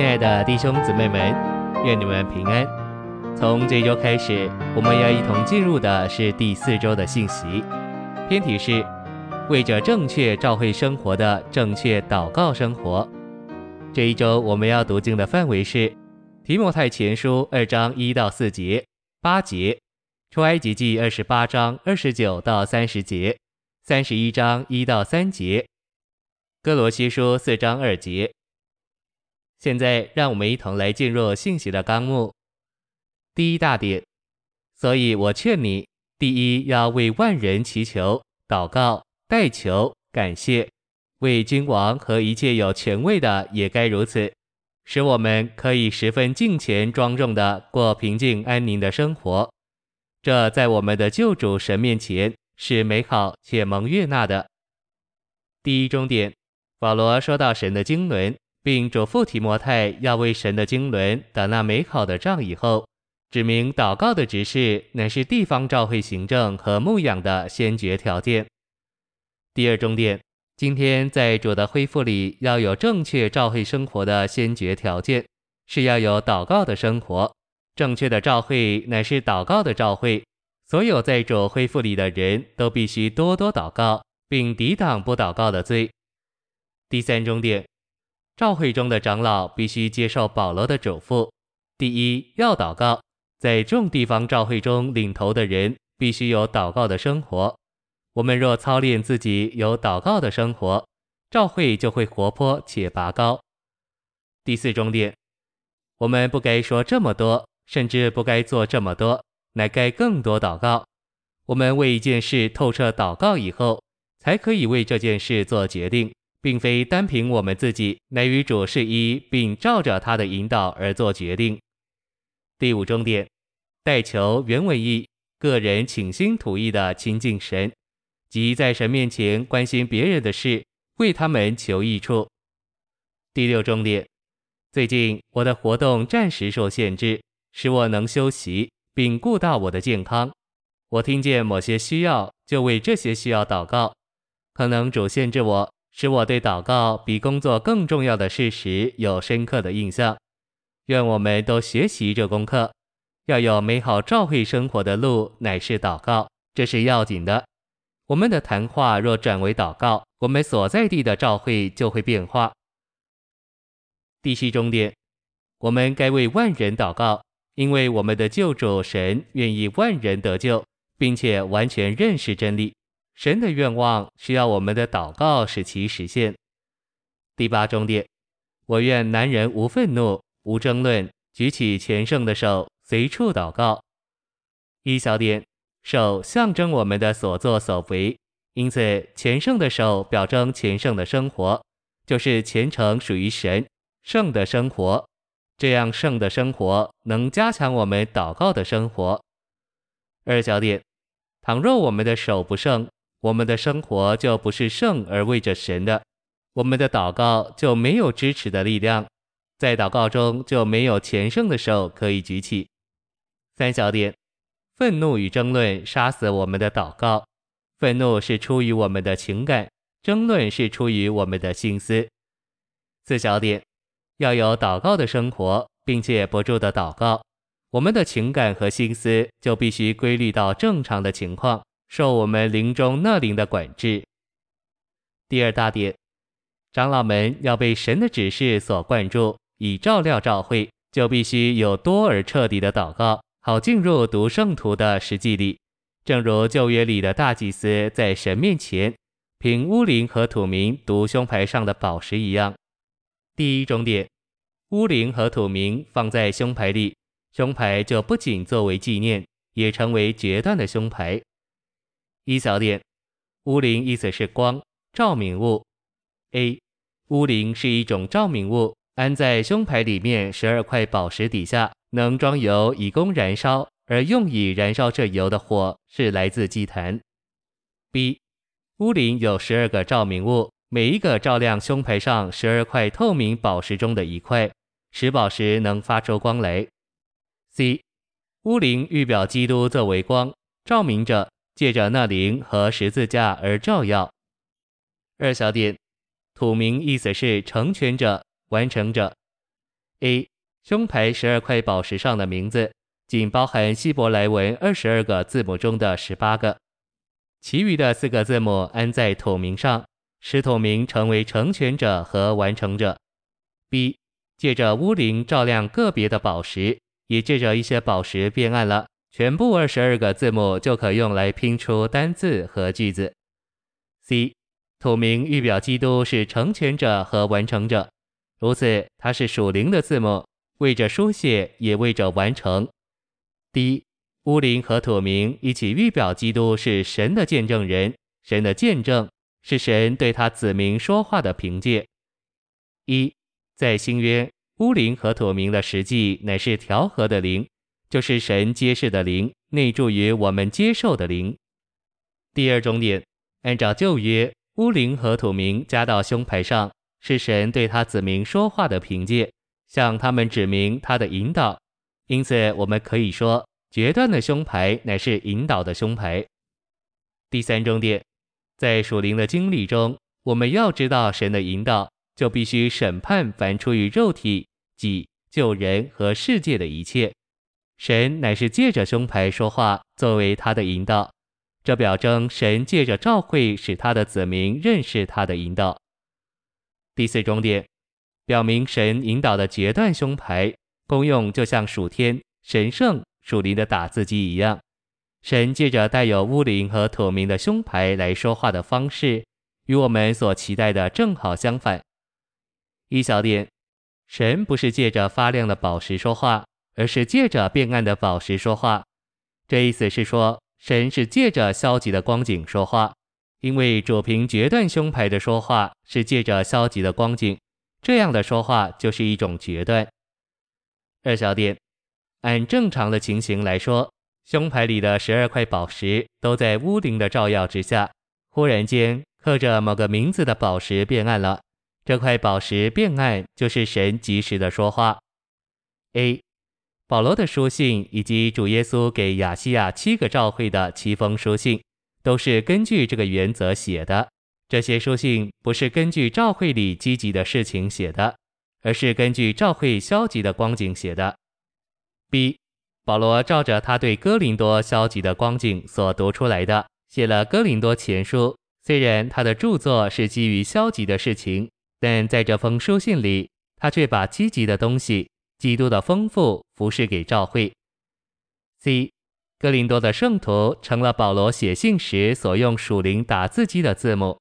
亲爱的弟兄姊妹们，愿你们平安。从这周开始，我们要一同进入的是第四周的信息，篇题是为着正确照会生活的正确祷告生活。这一周我们要读经的范围是提摩太前书二章一到四节、八节，出埃及记二十八章二十九到三十节、三十一章一到三节，哥罗西书四章二节。现在，让我们一同来进入信息的纲目。第一大点，所以我劝你，第一要为万人祈求、祷告、代求、感谢，为君王和一切有权位的也该如此，使我们可以十分敬虔庄重的过平静安宁的生活。这在我们的救主神面前是美好且蒙悦纳的。第一中点，保罗说到神的经纶。并嘱咐提摩太要为神的经纶打那美好的仗以后，指明祷告的职事乃是地方教会行政和牧养的先决条件。第二重点，今天在主的恢复里要有正确教会生活的先决条件，是要有祷告的生活。正确的教会乃是祷告的教会，所有在主恢复里的人都必须多多祷告，并抵挡不祷告的罪。第三重点。教会中的长老必须接受保罗的嘱咐：第一，要祷告，在众地方教会中领头的人必须有祷告的生活。我们若操练自己有祷告的生活，教会就会活泼且拔高。第四重点，我们不该说这么多，甚至不该做这么多，乃该更多祷告。我们为一件事透彻祷告以后，才可以为这件事做决定。并非单凭我们自己，乃与主是一，并照着他的引导而做决定。第五重点，代求原文意，个人倾心吐意的亲近神，即在神面前关心别人的事，为他们求益处。第六重点，最近我的活动暂时受限制，使我能休息并顾到我的健康。我听见某些需要，就为这些需要祷告。可能主限制我。使我对祷告比工作更重要的事实有深刻的印象。愿我们都学习这功课。要有美好教会生活的路，乃是祷告，这是要紧的。我们的谈话若转为祷告，我们所在地的教会就会变化。第七重点，我们该为万人祷告，因为我们的救主神愿意万人得救，并且完全认识真理。神的愿望需要我们的祷告使其实现。第八重点，我愿男人无愤怒、无争论，举起虔圣的手，随处祷告。一小点，手象征我们的所作所为，因此虔圣的手表征虔圣的生活，就是虔诚属于神圣的生活。这样圣的生活能加强我们祷告的生活。二小点，倘若我们的手不圣，我们的生活就不是圣而为着神的，我们的祷告就没有支持的力量，在祷告中就没有虔诚的手可以举起。三小点，愤怒与争论杀死我们的祷告，愤怒是出于我们的情感，争论是出于我们的心思。四小点，要有祷告的生活，并且不住的祷告，我们的情感和心思就必须规律到正常的情况。受我们灵中那灵的管制。第二大点，长老们要被神的指示所灌注，以照料教会，就必须有多而彻底的祷告，好进入读圣徒的实际里。正如旧约里的大祭司在神面前凭乌灵和土明读胸牌上的宝石一样。第一种点，乌灵和土明放在胸牌里，胸牌就不仅作为纪念，也成为决断的胸牌。一小点，乌灵意思是光，照明物。A，乌灵是一种照明物，安在胸牌里面十二块宝石底下，能装油以供燃烧，而用以燃烧这油的火是来自祭坛。B，乌灵有十二个照明物，每一个照亮胸牌上十二块透明宝石中的一块，使宝石能发出光来。C，乌灵预表基督作为光，照明着。借着那灵和十字架而照耀。二小点，土名意思是成全者、完成者。A 胸牌十二块宝石上的名字，仅包含希伯来文二十二个字母中的十八个，其余的四个字母安在土名上，使土名成为成全者和完成者。B 借着乌灵照亮个别的宝石，也借着一些宝石变暗了。全部二十二个字母就可用来拼出单字和句子。C 土名预表基督是成全者和完成者，如此它是属灵的字母，为着书写也为着完成。D 乌灵和土名一起预表基督是神的见证人，神的见证是神对他子民说话的凭借。一在新约乌灵和土名的实际乃是调和的灵。就是神揭示的灵内住于我们接受的灵。第二重点，按照旧约，乌灵和土名加到胸牌上，是神对他子民说话的凭借，向他们指明他的引导。因此，我们可以说，决断的胸牌乃是引导的胸牌。第三重点，在属灵的经历中，我们要知道神的引导，就必须审判凡出于肉体、己、救人和世界的一切。神乃是借着胸牌说话，作为他的引导，这表征神借着召会使他的子民认识他的引导。第四重点，表明神引导的决断胸牌功用就像属天、神圣、属灵的打字机一样。神借着带有乌灵和土名的胸牌来说话的方式，与我们所期待的正好相反。一小点，神不是借着发亮的宝石说话。而是借着变暗的宝石说话，这意思是说，神是借着消极的光景说话，因为主凭决断胸牌的说话是借着消极的光景，这样的说话就是一种决断。二小点，按正常的情形来说，胸牌里的十二块宝石都在屋顶的照耀之下，忽然间刻着某个名字的宝石变暗了，这块宝石变暗就是神及时的说话。A。保罗的书信以及主耶稣给亚细亚七个教会的七封书信，都是根据这个原则写的。这些书信不是根据教会里积极的事情写的，而是根据教会消极的光景写的。B，保罗照着他对哥林多消极的光景所读出来的，写了哥林多前书。虽然他的著作是基于消极的事情，但在这封书信里，他却把积极的东西。基督的丰富服侍给教会。C，哥林多的圣徒成了保罗写信时所用属灵打字机的字母。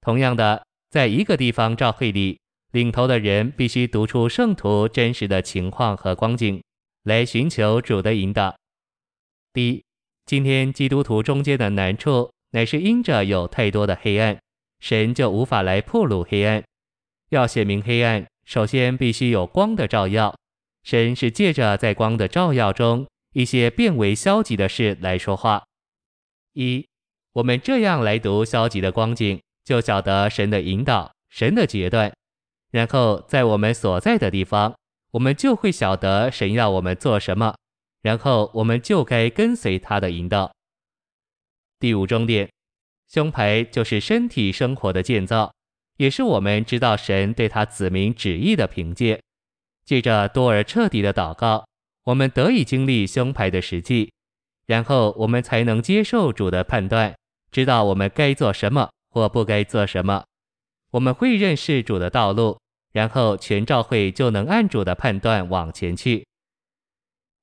同样的，在一个地方教会里，领头的人必须读出圣徒真实的情况和光景，来寻求主的引导。D，今天基督徒中间的难处，乃是因着有太多的黑暗，神就无法来破露黑暗。要显明黑暗，首先必须有光的照耀。神是借着在光的照耀中一些变为消极的事来说话。一，我们这样来读消极的光景，就晓得神的引导、神的决断。然后在我们所在的地方，我们就会晓得神要我们做什么，然后我们就该跟随他的引导。第五重点，胸牌就是身体生活的建造，也是我们知道神对他子民旨意的凭借。借着多而彻底的祷告，我们得以经历胸牌的实际，然后我们才能接受主的判断，知道我们该做什么或不该做什么。我们会认识主的道路，然后全教会就能按主的判断往前去。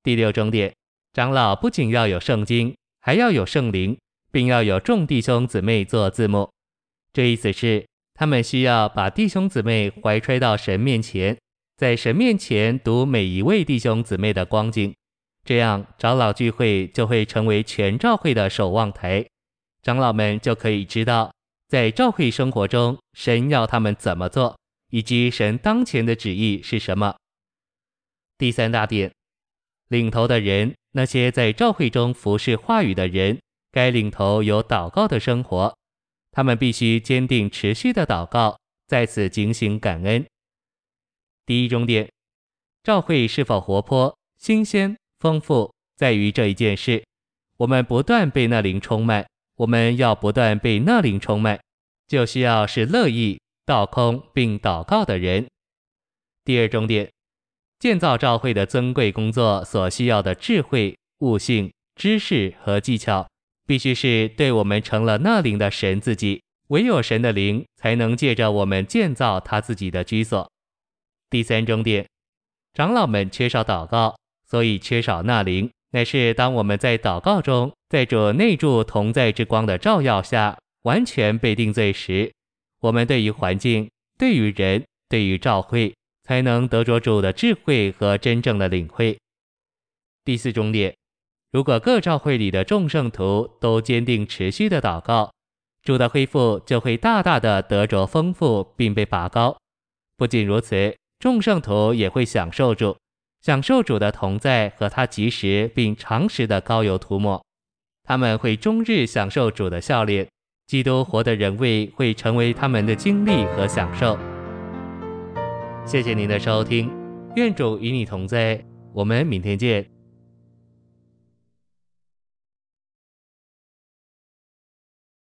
第六重点，长老不仅要有圣经，还要有圣灵，并要有众弟兄姊妹做字幕。这意思是，他们需要把弟兄姊妹怀揣到神面前。在神面前读每一位弟兄姊妹的光景，这样长老聚会就会成为全教会的守望台，长老们就可以知道，在教会生活中神要他们怎么做，以及神当前的旨意是什么。第三大点，领头的人，那些在教会中服侍话语的人，该领头有祷告的生活，他们必须坚定持续的祷告，在此警醒感恩。第一重点，教会是否活泼、新鲜、丰富，在于这一件事。我们不断被那灵充满，我们要不断被那灵充满，就需要是乐意、倒空并祷告的人。第二重点，建造教会的尊贵工作所需要的智慧、悟性、知识和技巧，必须是对我们成了那灵的神自己。唯有神的灵才能借着我们建造他自己的居所。第三重点，长老们缺少祷告，所以缺少纳灵。乃是当我们在祷告中，在主内住同在之光的照耀下，完全被定罪时，我们对于环境、对于人、对于教会，才能得着主的智慧和真正的领会。第四重点，如果各教会里的众圣徒都坚定持续的祷告，主的恢复就会大大的得着丰富，并被拔高。不仅如此，众圣徒也会享受主。享受主的同在和他及时并常时的膏油涂抹，他们会终日享受主的笑脸。基督活的人位会成为他们的经历和享受。谢谢您的收听，愿主与你同在，我们明天见。